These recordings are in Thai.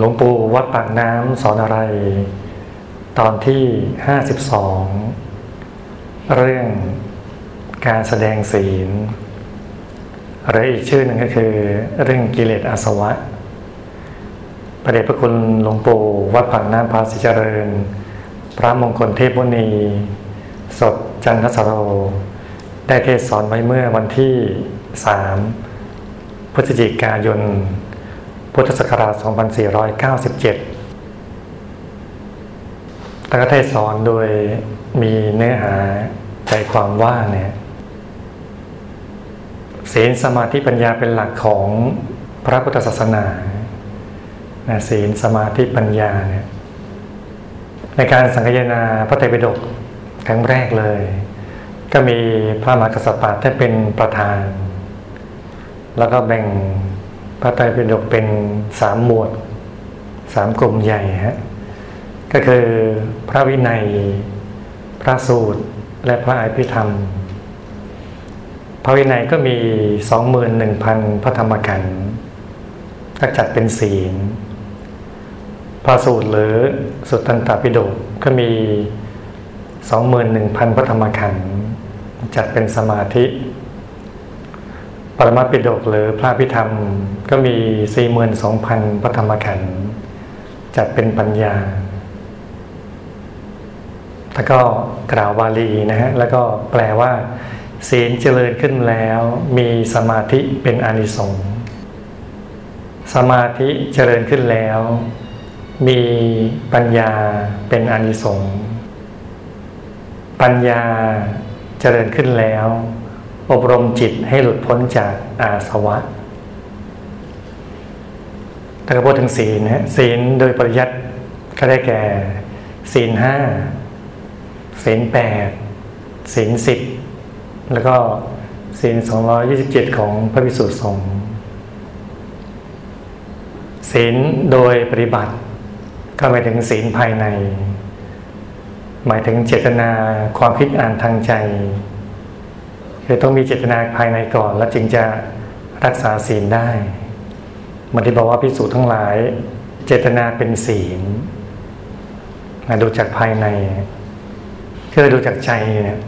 หลวงปู่วัดปากน้ำสอนอะไร ตอนที่ห้าสิบสองเรื่องการแสดงศีลหรืออีกชื่อหนึ่งก็คือ เรื่องกิเลสอาสวะ ประเดชพระคุณหลวงปู่วัดปากน้ำพาสิเจริญ พระมงคลเทพมุนีสดจันทสโร ได้เทศสอนไว้เมื่อวันที่สามพฤศจิกายน พุทธศักราช 2497แั้งเทศสอนโดยมีเนื้อหาใจความว่าเนี่ยศีลสมาธิปัญญาเป็นหลักของพระพุทธศาสนาศีลสมาธิปัญญาเนี่ยในการสังคยนาพระไตรปิฎกครั้งแรกเลย ก็มีพระมหากษัตริย์ท่านเป็นประธาน แล้วก็แบ่ง พระไตรปิฎกเป็นสามหมวดสามกลุ่มใหญ่ฮะก็คือพระวินัย พระสูตร และพระอภิธรรม พระวินัยก็มีสองหมื่นหนึ่งพันพระธรรมกันก็จัดเป็นศีล พระสูตรหรือสุตตันตปิฎกก็มีสองหมื่นหนึ่งพันพระธรรมขันธ์จัดเป็นสมาธิ ปรมาปิฎกหรือพระพิธรรมก็มี 42,000 พระธรรมขันธ์จัดเป็นปัญญา แล้วก็กล่าวบาลีนะฮะ แล้วก็แปลว่า ศีลเจริญขึ้นแล้ว มีสมาธิเป็นอนิสงส์สมาธิเจริญขึ้นแล้ว มีปัญญาเป็นอนิสงส์ปัญญาเจริญขึ้นแล้ว อบรมจิตให้หลุดพ้นจากอาสวะถ้าพูดถึงศีลนะศีลโดยปริยัติก็ได้แก่ ศีลห้าศีลแปดศีลสิบแล้วก็ศีลสองร้อยี่สิบเจ็ดของพระพิสุทธิสงฆ์ศีลโดยปฏิบัติ ก็หมายถึงศีลภายใน หมายถึงเจตนาความคิดอ่านทางใจ คือต้องมีเจตนาภายในก่อน แล้วจึงจะรักษาศีลได้มันที่บอกว่าพิสูจน์ทั้งหลาย เจตนาเป็นศีลดูจากภายในคือดูจากใจเนี่ย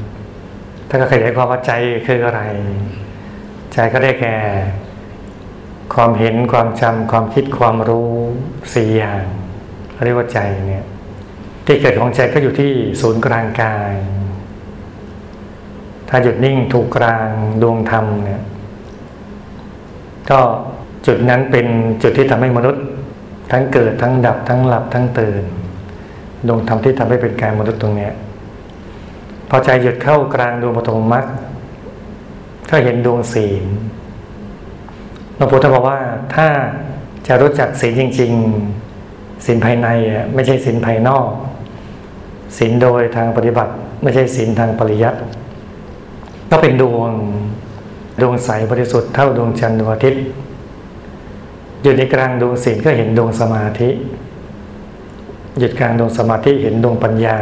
ถ้าก็ขยายความว่าใจคืออะไร ใจก็ได้แก่ ความเห็นความจำความคิดความรู้สี่อย่างเรียกว่าใจเนี่ย ที่เกิดของใจก็อยู่ที่ศูนย์กลางกาย ถ้าหยุดนิ่งถูกกลางดวงธรรมเนี่ยก็จุดนั้นเป็นจุดที่ทำให้มนุษย์ ทั้งเกิดทั้งดับทั้งหลับทั้งตื่นดวงธรรมที่ทำให้เป็นการมนุษย์ตรงเนี้ยพอใจหยุดเข้ากลางดวงปฐมมรรคก็เห็นดวงศีลหลวงปู่ท่านบอกว่าถ้าจะรู้จักศีลจริง ๆศีลภายในไม่ใช่ศีลภายนอกศีลโดยทางปฏิบัติ ไม่ใช่ศีลทางปริยัติ ก็เป็นดวงดวงใสบริสุทธิ์เท่าดวงจันทร์ดวงอาทิตย์ อยู่ในกลางดวงศีลก็เห็นดวงสมาธิ หยุดกลางดวงสมาธิเห็นดวงปัญญา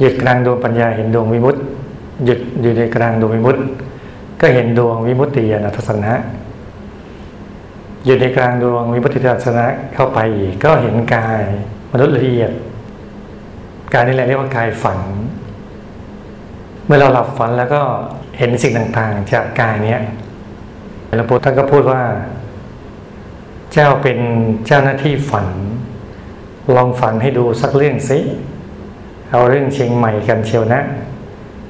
หยุดกลางดวงปัญญาเห็นดวงวิมุตติ หยุดอยู่ในกลางดวงวิมุตติ ก็เห็นดวงวิมุตติญาณทัศนะอยู่ในกลางดวงวิมุตติทัศนะเข้าไปอีกก็เห็นกายมนุษย์ละเอียดกายนี่แหละเรียกว่ากายฝัน เมื่อเราหลับฝันแล้วก็เห็นสิ่งต่างๆ จากกายเนี้ยหลวงปู่ท่านก็พูดว่า เจ้าเป็นเจ้าหน้าที่ฝัน ลองฝันให้ดูสักเรื่องสิเอาเรื่องเชียงใหม่กันเชียวนะ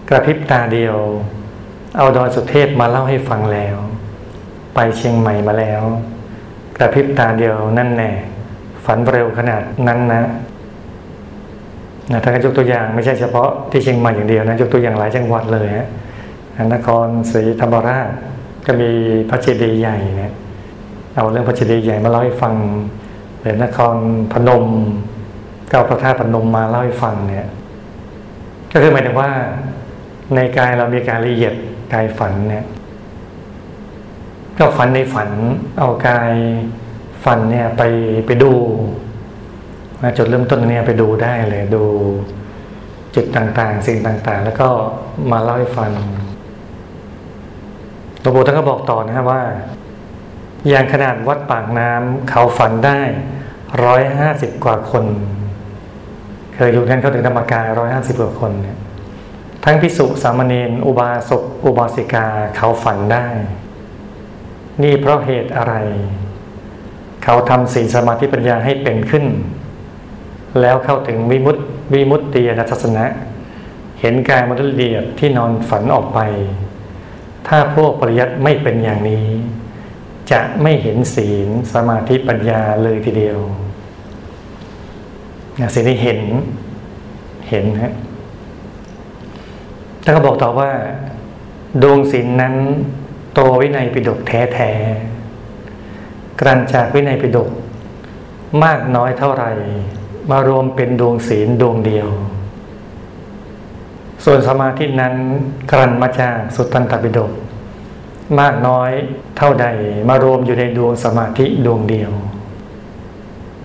กระพริบตาเดียว เอาดอยสุเทพมาเล่าให้ฟังแล้ว ไปเชียงใหม่มาแล้ว กระพริบตาเดียวนั่นแน่ฝันเร็วขนาดนั้นนะ นะถ้าก็ยกตัวอย่างไม่ใช่เฉพาะที่เชียงใหม่อย่างเดียวนะยกตัวอย่างหลายจังหวัดเลยฮะนครศรีธรรมราชก็มีพระเจดีย์ใหญ่เนี่ยเอาเรื่องพระเจดีย์ใหญ่มาเล่าให้ฟังหรือนครพนมเก้าพระธาตุพนมมาเล่าให้ฟังเนี่ย ก็คือหมายถึงว่า ในกายเรามีการละเอียดกายฝันเนี่ย ก็ฝันในฝัน เอากายฝันเนี่ยไปไปดู จุดเริ่มต้นนี้ไปดูได้เลยดูจุดต่างๆ สิ่งต่างๆ แล้วก็มาเล่าให้ฟังหลวงปู่ท่านก็บอกต่อนะครับว่า อย่างขนาดวัดปากน้ำเขาฝันได้ร้อยห้าสิบกว่าคน เคยดูท่านเขาถึงธรรมกายร้อยห้าสิบกว่าคนเนี่ยทั้งพิสุสามเณรอุบาสกอุบาสิกาเขาฝันได้ นี่เพราะเหตุอะไร เขาทำศีลสมาธิปัญญาให้เป็นขึ้น แล้วเข้าถึงวิมุตติวิมุตติยทัศนะ เห็นกายมนุษย์เดียบที่นอนฝันออกไป ถ้าพวกปริยัติไม่เป็นอย่างนี้ จะไม่เห็นศีลสมาธิปัญญาเลยทีเดียวนะสิ่งที่เห็นเห็นฮะแล้วก็บอกต่อว่า ดวงศีลนนั้น โตวินัยปิฎกแท้แท้กรันจากวินัยปิฎกมากน้อยเท่าไหร่ มารวมเป็นดวงศีลดวงเดียว ส่วนสมาธินั้นกรันมาจากสุตันตปิฎกมากน้อยเท่าใดมารวมอยู่ในดวงสมาธิดวงเดียว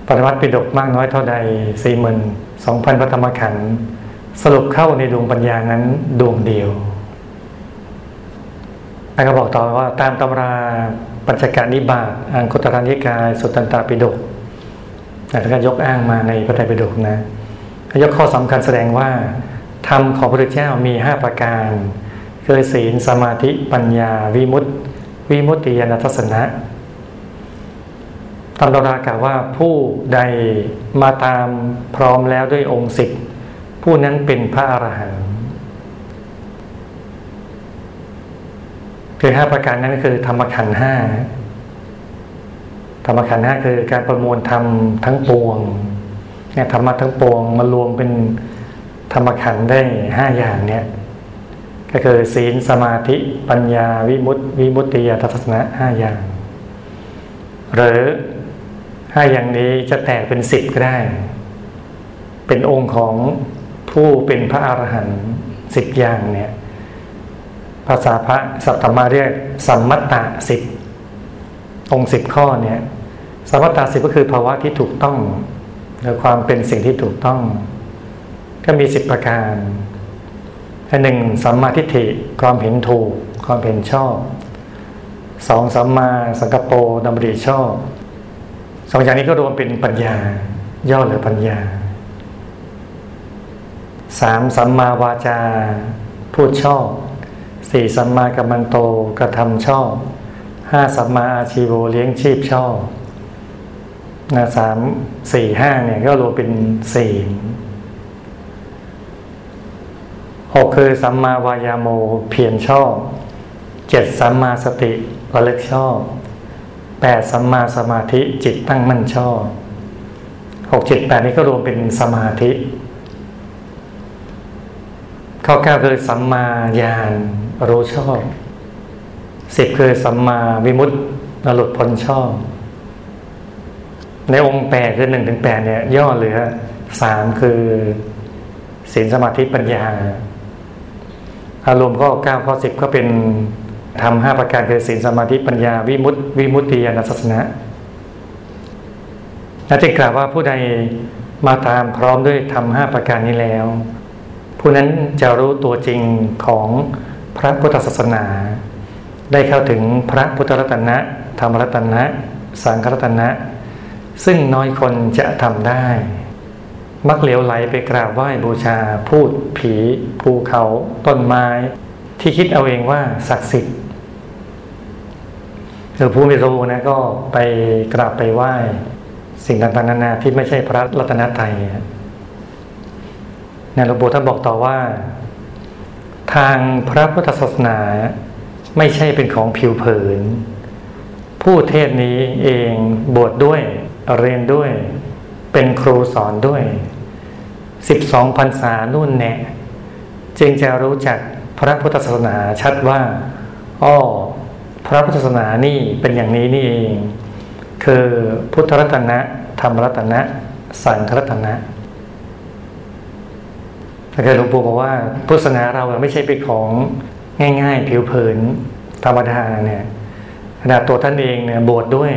ปรมัตปิฎกมากน้อยเท่าใดสี่หมื่นสองพันพระธรรมขันธ์สรุปเข้าในดวงปัญญานั้นดวงเดียวแล้วก็บอกต่อว่าตามตำราปัญจการนิบาตอังคุตรนิกาย สุตตันตปิฎก แต่ท่านก็ยกอ้างมาในพระไตรปิฎกนะยกข้อสำคัญแสดงว่าธรรมของพระพุทธเจ้ามีห้าประการ คือศีลสมาธิปัญญา วิมุตติ วิมุตติยานทัศนะตำรากล่าวว่าผู้ใดมาตามพร้อมแล้วด้วยองค์สิบผู้นั้นเป็นพระอรหันต์คือห้าประการนั้นคือธรรมขันธ์ห้า ธรรมขันธ์ห้าคือการประมวลธรรมทั้งปวงเนี่ยธรรมะทั้งปวงมารวมเป็นธรรมขันธ์ได้ห้าอย่างเนี่ยก็คือศีลสมาธิปัญญาวิมุตติวิมุตติยทัศนะห้าอย่าง หรือห้าอย่างนี้จะแตกเป็นสิบก็ได้ เป็นองค์ของผู้เป็นพระอรหันต์สิบอย่างเนี่ย ภาษาพระสัตตมาเรียกสัมมัตตาสิบ องค์สิบข้อเนี่ยสัมมัตาสิบก็คือภาวะที่ถูกต้องหรือความเป็นสิ่งที่ถูกต้อง ก็มีสิบประการอันหนึ่งสัมมาทิฏฐิความเห็นถูก ความเห็นชอบสองสัมมาสังกปรดำริชอบสองอย่างนี้ก็รวมเป็นปัญญา ย่อหรือปัญญาสามสัมมาวาจา พูดชอบสี่สัมมากัมมันโตกระทำชอบ ห้าสัมมาอาชีโวเลี้ยงชีพชอบนะสามสี่ห้าเนี่ยก็รวมเป็นสี่หกคือสัมมาวายาโมเพียรชอบเจ็ดสัมมาสติระลึกชอบแปดสัมมาสมาธิจิตตั้งมั่นชอบหกเจ็ดแปดนี้ก็รวมเป็นสมาธิ ข้อเก้าคือสัมมาญาณรู้ชอบ สิบคือสัมมาวิมุตติหลุดพ้นชอบ ในองค์แปดคือหนึ่งถึงแปดเนี่ย ย่อเหลือสามคือศีลสมาธิปัญญา อารมณ์ข้อเก้าข้อสิบก็เป็นทำห้าประการคือศีลสมาธิปัญญา วิมุตติวิมุตติยานัสสนะและจะกล่าวว่าผู้ใดมาตามพร้อมด้วยทำห้าประการนี้แล้ว ผู้นั้นจะรู้ตัวจริงของพระพุทธศาสนา ได้เข้าถึงพระพุทธรัตนะ ธรรมรัตนะ สังฆรัตนะ ซึ่งน้อยคนจะทำได้ มักเหลียวไหลไปกราบไหว้บูชา พูด ผี ภูเขา ต้นไม้ ที่คิดเอาเองว่าศักดิ์สิทธิ์หรือผู้ไม่รู้นะก็ไปกราบไปไหว้ สิ่งต่างๆนานาที่ไม่ใช่พระรัตนตรัยนี่ยหลวงปู่ท่านบอกต่อว่า ทางพระพุทธศาสนา ไม่ใช่เป็นของผิวเผิน ผู้เทศนี้เองบวชดด้วย เรียนด้วย เป็นครูสอนด้วยสิบสองพรรษานุ่นแน่จึงจะรู้จักพระพุทธศาสนาชัดว่าอ้อพระพุทธศาสนานี่เป็นอย่างนี้นี่เอง คือพุทธรัตนะ ธรรมรัตนะ สังฆรัตนะถ้าเกิดหลวงปู่บอกว่าพุทธศาสนาเราไม่ใช่เป็นของ ง่าย ๆ ผิวเผินธรรมดาเนี่ยขนาดตัวท่านเองเนี่ยบวชดด้วย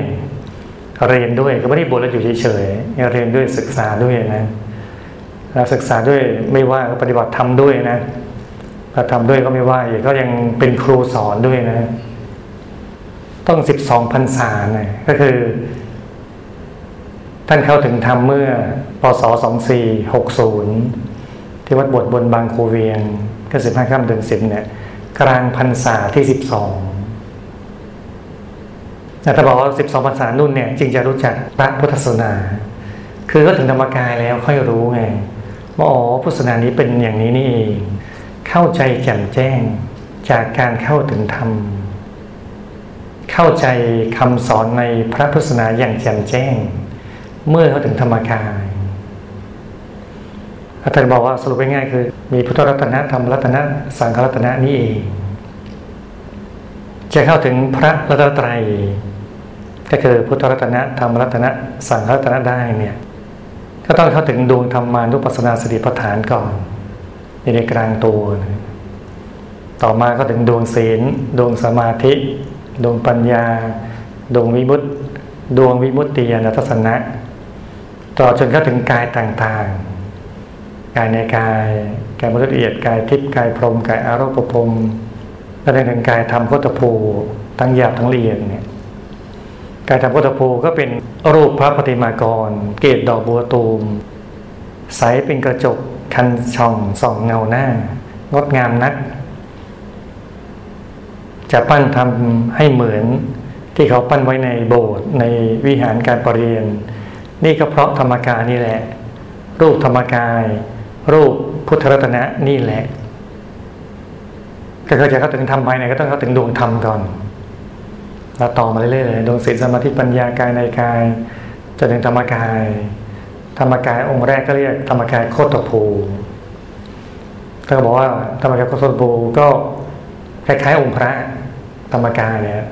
เรียนด้วยก็ไม่ได้บวชแล้วอยู่เฉยๆเรียนด้วยศึกษาด้วยนะแล้วศึกษาด้วยไม่ว่าก็ปฏิบัติทำด้วยนะถ้าทำด้วยก็ไม่ว่าอีกก็ยังเป็นครูสอนด้วยนะ ต้องสิบสองพรรษาเนี่ยก็คือ ท่านเข้าถึงธรรมเมื่อพศ2460ที่วัดบวชบนบางโคเวียงก็สิบห้าค่ำเดือนสิบเนี่ย กลางพรรษาที่สิบสองแต่ถ้าบอกว่าสิบสองพรรษานุ่นเนี่ยจึงจะรู้จักพระพุทธศาสนา คือก็ถึงธรรมกายแล้วค่อยรู้ไงว่าอ๋อพุทธศาสนานี้เป็นอย่างนี้นี่เอง เข้าใจแจ่มแจ้งจากการเข้าถึงธรรม เข้าใจคำสอนในพระพุทธศาสนาอย่างแจ่มแจ้ง เมื่อเขาถึงธรรมกายอาจารย์บอกว่าสรุปง่ายๆคือ มีพุทธรัตนะธรรมรัตนะสังฆรัตนะนี่เอง จะเข้าถึงพระรัตนตรัย ก็คือพุทธรัตนะธรรมรัตนะสังฆรัตนะได้เนี่ย ก็ต้องเข้าถึงดวงธรรมานุปัสสนาสติปัฏฐานก่อนในกลางตัวนะต่อมาก็ถึงดวงศีล ดวงสมาธิ ดวงปัญญา ดวงวิมุตติดวงวิมุตติญาณทัศนะต่อจนเข้าถึงกายต่างๆ กายในกาย กายมนุษย์ละเอียดกายทิพย์กายพรหมกายอารมณ์พรมแล้วถึงกายธรรมโคตภูทั้งหยาบทั้งละเอียดเนี่ยกายธรรมโคตภูก็เป็นรูปพระปฏิมากร เกตดอกบัวตูมใสเป็นกระจกคันช่องส่องเงาหน้า งดงามนัก จะปั้นทำให้เหมือนที่เขาปั้นไว้ในโบสถ์ในวิหารการประเรียน นี่ก็เพราะธรรมกายนี่แหละ รูปธรรมกาย รูปพุทธรัตนะนี่แหละ ก็เขาจะเข้าถึงธรรมภายในก็ต้องเข้าถึงดวงธรรมก่อนแล้วต่อมาเรื่อยๆดวงศีลสมาธิปัญญากายในกายจนถึงธรรมกาย ธรรมกายองค์แรกก็เรียกธรรมกายโคตรภูก็บอกว่าธรรมกายโคตรภูก็คล้ายๆองค์พระธรรมกายเนี่ย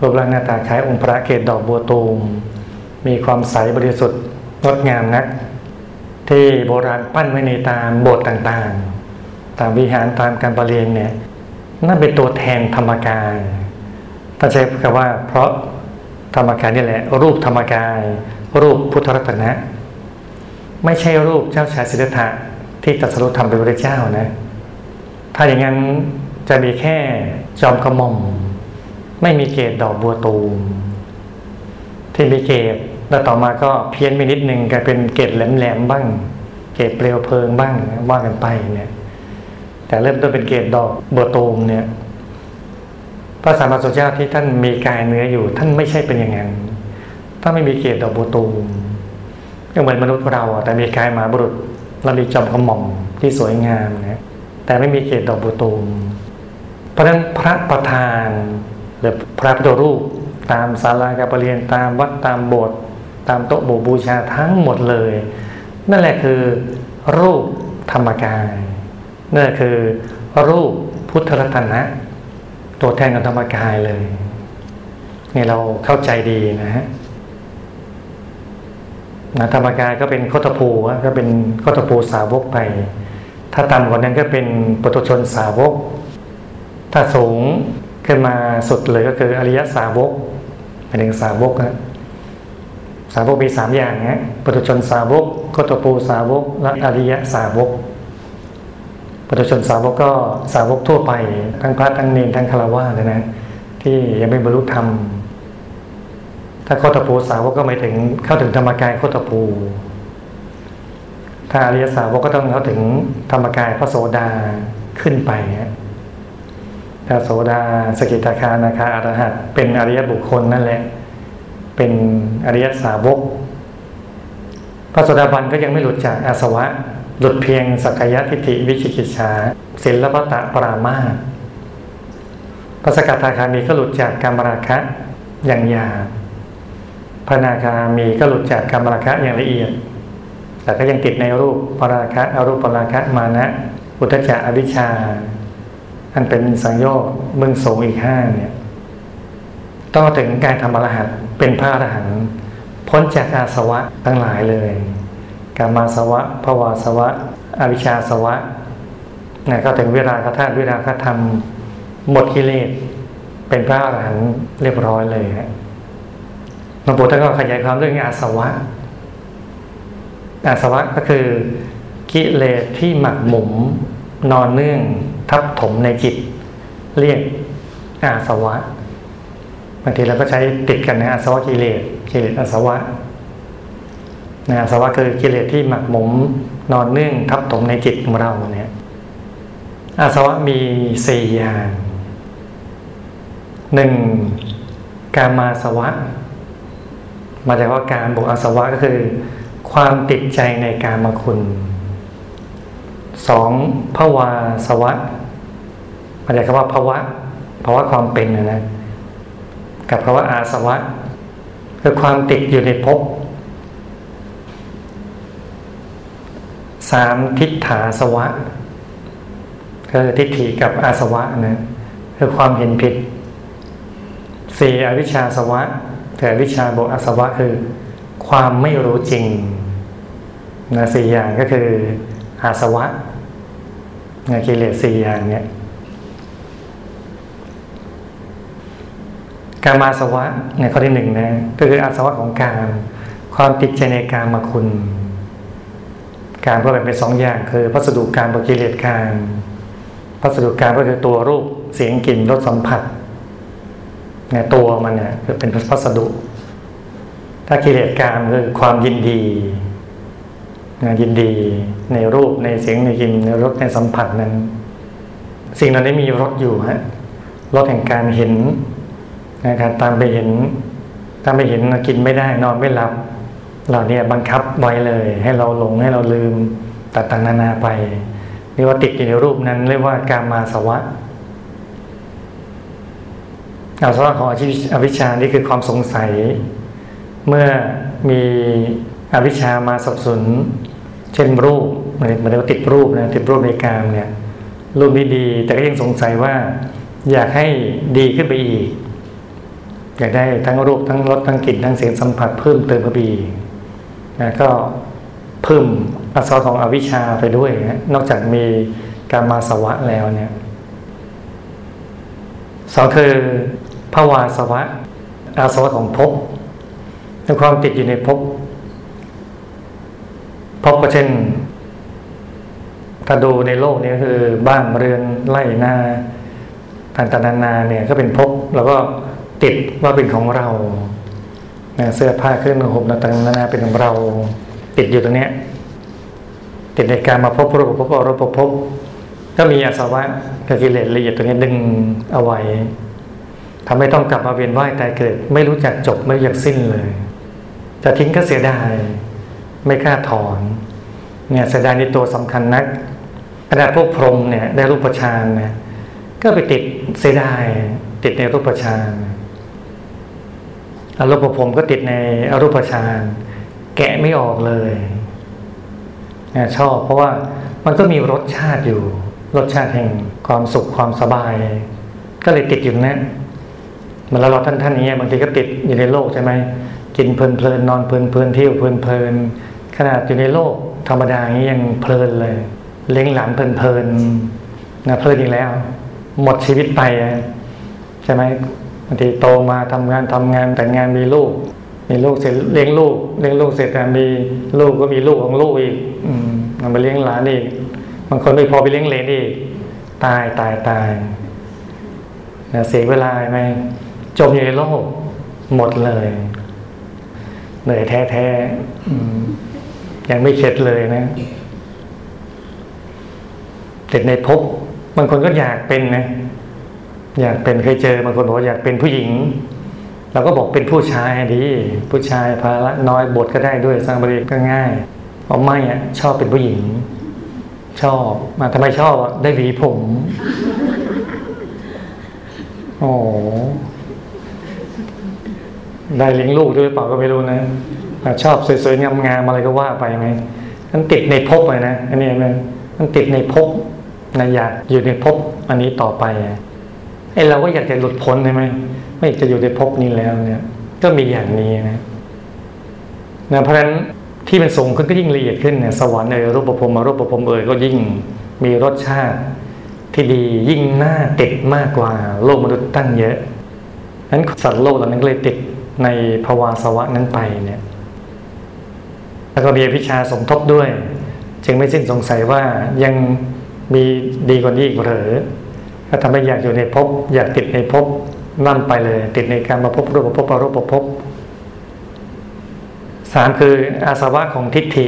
รูปร่างหน้าตาคล้ายองค์พระเกศดอกบัวตูมมีความใสบริสุทธิ์งดงามนัก ที่โบราณปั้นไว้ในตามโบสถ์ต่างๆ ตามวิหารตามการประเรียนเนี่ยนั่นเป็นตัวแทนธรรมกายถ้าใช้คำว่า เพราะธรรมกายนี่แหละ รูปธรรมกาย รูปพุทธรัตนะ ไม่ใช่รูปเจ้าชายสิทธัตถะที่ตรัสรู้ธรรมเป็นพระเจ้านะ ถ้าอย่างนั้นจะมีแค่จอมกระหม่อม ไม่มีเกตดอกบัวตูมที่มีเกต แล้วต่อมาก็เพี้ยนไปนิดนึงกลายเป็นเกตแหลมๆบ้าง เกตเปลวเพลิงบ้างว่ากันไปเนี่ยแต่เริ่มต้นเป็นเกตดอกบัวตูมเนี่ย พระสัมมาสัมพุทธเจ้าที่ท่านมีกายเนื้ออยู่ ท่านไม่ใช่เป็นอย่างนั้นถ้าไม่มีเกตดอกบัวตูมก็เหมือนมนุษย์เรา แต่มีกายมาบุรุษเรามีจอมกระหม่อมที่สวยงามนะแต่ไม่มีเกตดอกบัวตูมเพราะฉะนั้นพระประธานหรือพระพุทธรูปตามศาลาการประเรียนตามวัดตามโบสถ์ ตามโต๊ะบูบูชาทั้งหมดเลย นั่นแหละคือ รูปธรรมกายนั่นคือ รูปพุทธรัตนะ ตัวแทนของธรรมกายเลยนี่เราเข้าใจดีนะฮะนะธรรมกายก็เป็นโคตภูก็เป็นโคตภูสาวกไป ถ้าต่ำกว่านั้นก็เป็นปุถุชนสาวก ถ้าสูงขึ้นมาสุดเลยก็คืออริยสาวกเป็นหนึ่งสาวกนะ สาวกมีสามอย่างนะปุถุชนสาวกโคตปูสาวกและอริยะสาวกปุถุชนสาวกก็สาวกทั่วไป ทั้งพระทั้งเนรทั้งคารวะเลยนะที่ยังไม่บรรลุธรรม ถ้าโคตปูสาวกก็หมายถึงเข้าถึงธรรมกายโคตปู ถ้าอริยสาวกก็ต้องเข้าถึงธรรมกายพระโสดาขึ้นไปนะพระโสดาสกิทาคานาคาอรหัตเป็นอริยบุคคลนั่นแหละ เป็นอริยสาวก พระสดาบันก็ยังไม่หลุดจากอาสวะ หลุดเพียงสักยะทิฏฐิวิชิกิจฉาศิลปตะปรามาพระสกทาคามีก็หลุดจากกรรมราคะอย่างหยาบพระนาคามีก็หลุดจากกรรมราคะอย่างละเอียด แต่ก็ยังติดในรูปปราคะอรูปปราคะมานะ อุทจจะอวิชชา อันเป็นสังโยชน์เบื้องสูงอีกห้าเนี่ย ต้องถึงการทำอรหันต์เป็นพระอรหันต์พ้นจากอาสวะทั้งหลายเลยกามาสวะภวาสวะ อวิชชาสวะนี่ยก็ถึงเวลากระทาเวลากระทำหมดกิเลสเป็นพระอรหันต์เรียบร้อยเลยฮะหลวงปู่ท่านก็ขยายความเรื่องอาสวะ อาสวะก็คือกิเลสที่หมักหมมนอนเนื่องทับถมในจิต เรียกอาสวะ บางทีเราก็ใช้ติดกันนะอาสวะกิเลสกิเลสอาสวะนะอาสวะคือกิเลสที่หมักหมมนอนเนื่องทับถมในจิตของเราเนี่ยอาสวะมีสี่อย่างหนึ่งกามาสวะ มาจากว่าการบวกอาสวะก็คือ ความติดใจในการมาคุณสองภวาสวะ มาจากคำว่าภวะภาวะความเป็นนะนะ กับภาวะอาสวะ คือความติดอยู่ในภพสามทิฏฐาสวะคือทิฏฐิกับอาสวะนะคือความเห็นผิดสี่อวิชชาสวะแต่วิชาบวกอาสวะคือ ความไม่รู้จริงนะสี่อย่างก็คืออาสวะนะกิเลสสี่อย่างเนี่ย การมาสวะในข้อที่หนึ่งนะก็คืออาสวะของการความติดใจในการมาคุณ การก็แบ่งเป็นสองอย่างคือพัสดุการบกิเลสการพัสดุการก็คือตัวรูปเสียงกลิ่นรสสัมผัสเนี่ยตัวมันเนี่ยคือเป็นพัสดุ ถ้ากิเลสการคือความยินดีนยินดีในรูปในเสียงในกลิ่นในรสในสัมผัสนั้น สิ่งเหล่านี้มีรสอยู่ฮะรสแห่งการเห็น นะครับตามไปเห็นตามไปเห็นกินไม่ได้นอนไม่หลับ เราเนี่ยบังคับไว้เลย ให้เราหลงให้เราลืมตัดต่างนานาไปเรียกว่าติดอยู่ในรูปนั้นเรียกว่าการมาสวะอาสวะของอวิชชานี่คือความสงสัย เมื่อมีอวิชชามาสับสนเช่นรูปมันเรียกว่าติดรูปนะติดรูปในกามเนี่ยรูปนี้ดี แต่ก็ยังสงสัยว่า อยากให้ดีขึ้นไปอีก อยากได้ทั้งรูปทั้งรสทั้งกลิ่นทั้งเสียงสัมผัสเพิ่มเติมเข้าไปนะก็เพิ่มอัศวของอวิชชาไปด้วยนะนอกจากมีการมาสวะแล้วเนี่ยสองคือภาวาสวะอาสวะของภพในความติดอยู่ในภพภพก็เช่น ถ้าดูในโลกนี้คือบ้านเรือนไร่นาต่างๆนานาเนี่ยก็เป็นภพแล้วก็ ติดว่าเป็นของเราเสื้อผ้าเครื่องนุ่งห่มต่างๆนานาเป็นของเรา ติดอยู่ตรงนี้ติดในการมาพบรูปพบอรูปพบก็มีอาสวะกับกิเลสละเอียดตรงนี้ดึงเอาไว้ทำให้ต้องกลับมาเวียนว่ายตายเกิด ไม่รู้จักจบไม่รู้จักสิ้นเลย จะทิ้งก็เสียดาย ไม่กล้าถอน เนี่ยเสียดายในตัวสำคัญนักขณะพวกพรหมเนี่ยได้รูปฌานเนี่ยก็ไปติดเสียดายติดในรูปฌาน อรูปภพก็ติดในอรูปฌานแกะไม่ออกเลยชอบเพราะว่ามันก็มีรสชาติอยู่ รสชาติแห่งความสุขความสบาย ก็เลยติดอยู่นะเหมือนเราท่านท่านนี้บางทีก็ติดอยู่ในโลกใช่ไหมกินเพลินเพลินนอนเพลินเพลินเที่ยวเพลินเพลินขนาดอยู่ในโลกธรรมดาอย่างนี้ยังเพลินเลย เลี้ยงหลานเพลินเพลินนะเพลินอีกแล้ว หมดชีวิตไปใช่ไหม บางทีโตมาทำงานทำงานแต่งงานมีลูก มีลูกเสร็จเลี้ยงลูกเลี้ยงลูกเสร็จมีลูกก็มีลูกของลูกอีก อืมันไปเลี้ยงหลานอีกบางคนไม่พอไปเลี้ยงเลนอีกตายตายตายเสียเวลาไหมจมอยู่ในโลกหมดเลยเหนื่อยแท้แท้ยังไม่เข็ดเลยนะติดในภพบางคนก็อยากเป็นนะ อยากเป็นเคยเจอบางคนบอกอยากเป็นผู้หญิงเราก็บอกเป็นผู้ชายดี ผู้ชายภาระน้อยบทก็ได้ด้วยสร้างบริก็ง่ายเพราไม่อะชอบเป็นผู้หญิง ชอบมาทำไมชอบอะได้หวีผมโอ้ได้เลี้ยงลูกด้วยเปล่าก็ไม่รู้นะชอบสวยๆงามๆอะไรก็ว่าไปไหมมันติดในภพเลยนะอันนี้นมันติดในภพนะอยากอยู่ในภพอันนี้ต่อไปไอ้เราก็อยากจะหลุดพ้นใช่ไหมไม่อยากจะอยู่ในภพนี้แล้วเนี่ย ก็มีอย่างนี้นะนะเพราะฉะนั้นที่มันสูงขึ้นก็ยิ่งละเอียดขึ้นเนี่ยสวรรค์เออรูปภพมารูปภพเออก็ยิ่งมีรสชาติที่ดียิ่งน่าติดมากกว่าโลกมนุษย์ตั้งเยอะนั้นสัตว์โลกเหล่านั้นก็เลยติดในภาวาสวะนั้นไปเนี่ย แล้วก็มีพิชาสมทบด้วย จึงไม่สิ้นสงสัยว่ายังมีดีกว่านี้อีกหรือ ถ้าทำให้อยากอยู่ในภพอยากติดในภพนั่นไปเลย ติดในการมาพบรูปภพรูปภพสามคืออาสวะของทิฏฐิ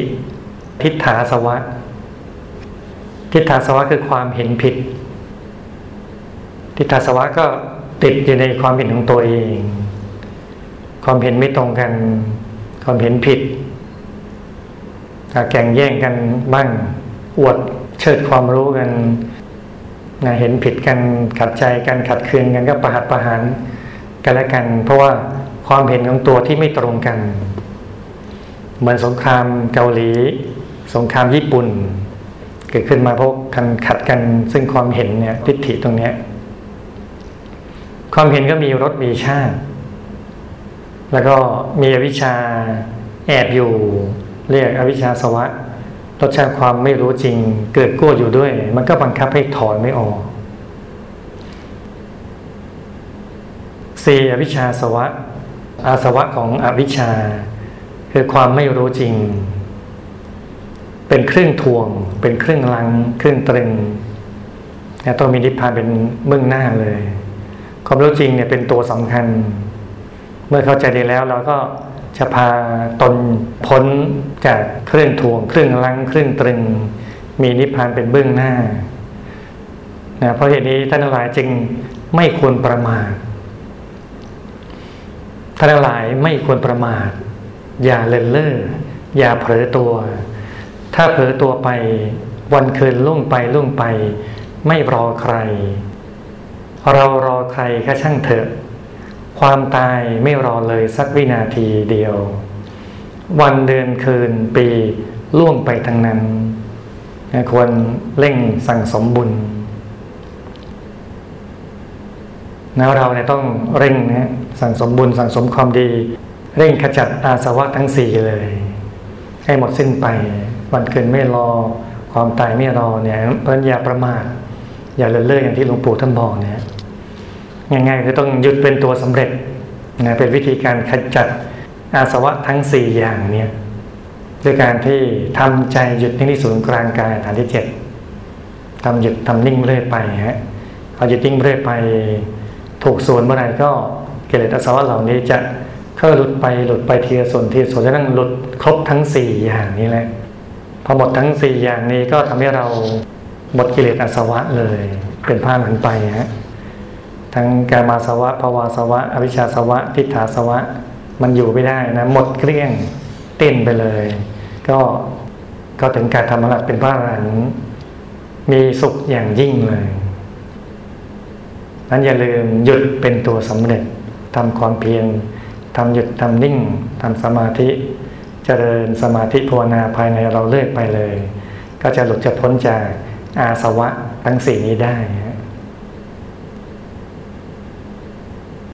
ทิฏฐาสวะ ทิฏฐาสวะคือความเห็นผิด ทิฏฐาสวะก็ติดอยู่ในความเห็นของตัวเอง ความเห็นไม่ตรงกัน ความเห็นผิดแข่งแย่งกันบ้างอวดเชิดความรู้กัน นะเห็นผิดกันขัดใจกันขัดเคืองกันก็ประหัดประหารกันและกัน เพราะว่าความเห็นของตัวที่ไม่ตรงกัน เหมือนสงครามเกาหลี สงครามญี่ปุ่น เกิดขึ้นมาเพราะกันขัดกันซึ่งความเห็นเนี่ยทิฏฐิตรงเนี้ยความเห็นก็มีรสมีชาติ แล้วก็มีอวิชชาแอบอยู่ เรียกอวิชชาสวะ รสชาติความไม่รู้จริง เกิดกู้อยู่ด้วย มันก็บังคับให้ถอนไม่ออกสี่อวิชชาสวะ อาสวะของอวิชชา คือความไม่รู้จริง เป็นเครื่องทวง เป็นเครื่องลัง เครื่องตรึงต้องมีนิพพานเป็นเบื้องหน้าเลย ความรู้จริงเนี่ยเป็นตัวสำคัญ เมื่อเข้าใจดีแล้วเราก็ จะพาตนพ้นจากเครื่องทวง เครื่องลังเครื่องตรึง มีนิพพานเป็นเบื้องหน้านะเพราะเหตุนี้ท่านหลายจึงไม่ควรประมาทท่านหลายไม่ควรประมาท อย่าเลินเล่ออย่าเผลอตัว ถ้าเผลอตัวไป วันคืนล่วงไปล่วงไป ไม่รอใคร เรารอใครก็ช่างเถอะ ความตายไม่รอเลยสักวินาทีเดียว วันเดือนคืนปีล่วงไปทั้งนั้น ควรเร่งสั่งสมบุญแล้วเราเนี่ยต้องเร่งนะสั่งสมบุญสั่งสมความดี เร่งขจัดอาสวะทั้งสี่เลย ให้หมดสิ้นไป วันคืนไม่รอ ความตายไม่รอเนี่ยเพราะอย่าประมาทอย่าเลื่อนเลื่ออย่างที่หลวงปู่ท่านบอกเนี่ย ง่ายๆคือต้องหยุดเป็นตัวสำเร็จนะเป็นวิธีการขจัดอาสวะทั้งสี่อย่างเนี่ยด้วยการที่ทำใจหยุดนิ่งที่ศูนย์กลางกายฐานที่เจ็ดทำหยุดทำนิ่งเรื่อยไปฮะพอหยุดนิ่งเรื่อยไป ถูกส่วนเมื่อไหร่ก็กิเลสอาสวะเหล่านี้จะเข้าหลุดไปหลุดไปทีละส่วนทีส่วนจะนั่งหลุดครบทั้งสี่อย่างนี้แหละพอหมดทั้งสี่อย่างนี้ก็ทำให้เราหมดกิเลสอาสวะเลย เป็นผ้าหันไปฮะ ทั้งกามาสวะภาวาสวะ อวิชชาสวะทิฏฐาสวะ มันอยู่ไม่ได้นะ หมดเกลี้ยงเต้นไปเลย ก็ก็ถึงการทำอะไรเป็นพระอรหันต์มีสุขอย่างยิ่งเลยนั้นอย่าลืมหยุดเป็นตัวสำเร็จทำความเพียรทำหยุดทำนิ่งทำสมาธิเจริญสมาธิภาวนาภายในเราเลื่อยไปเลย ก็จะหลุดจะพ้นจากอาสวะทั้งสี่นี้ได้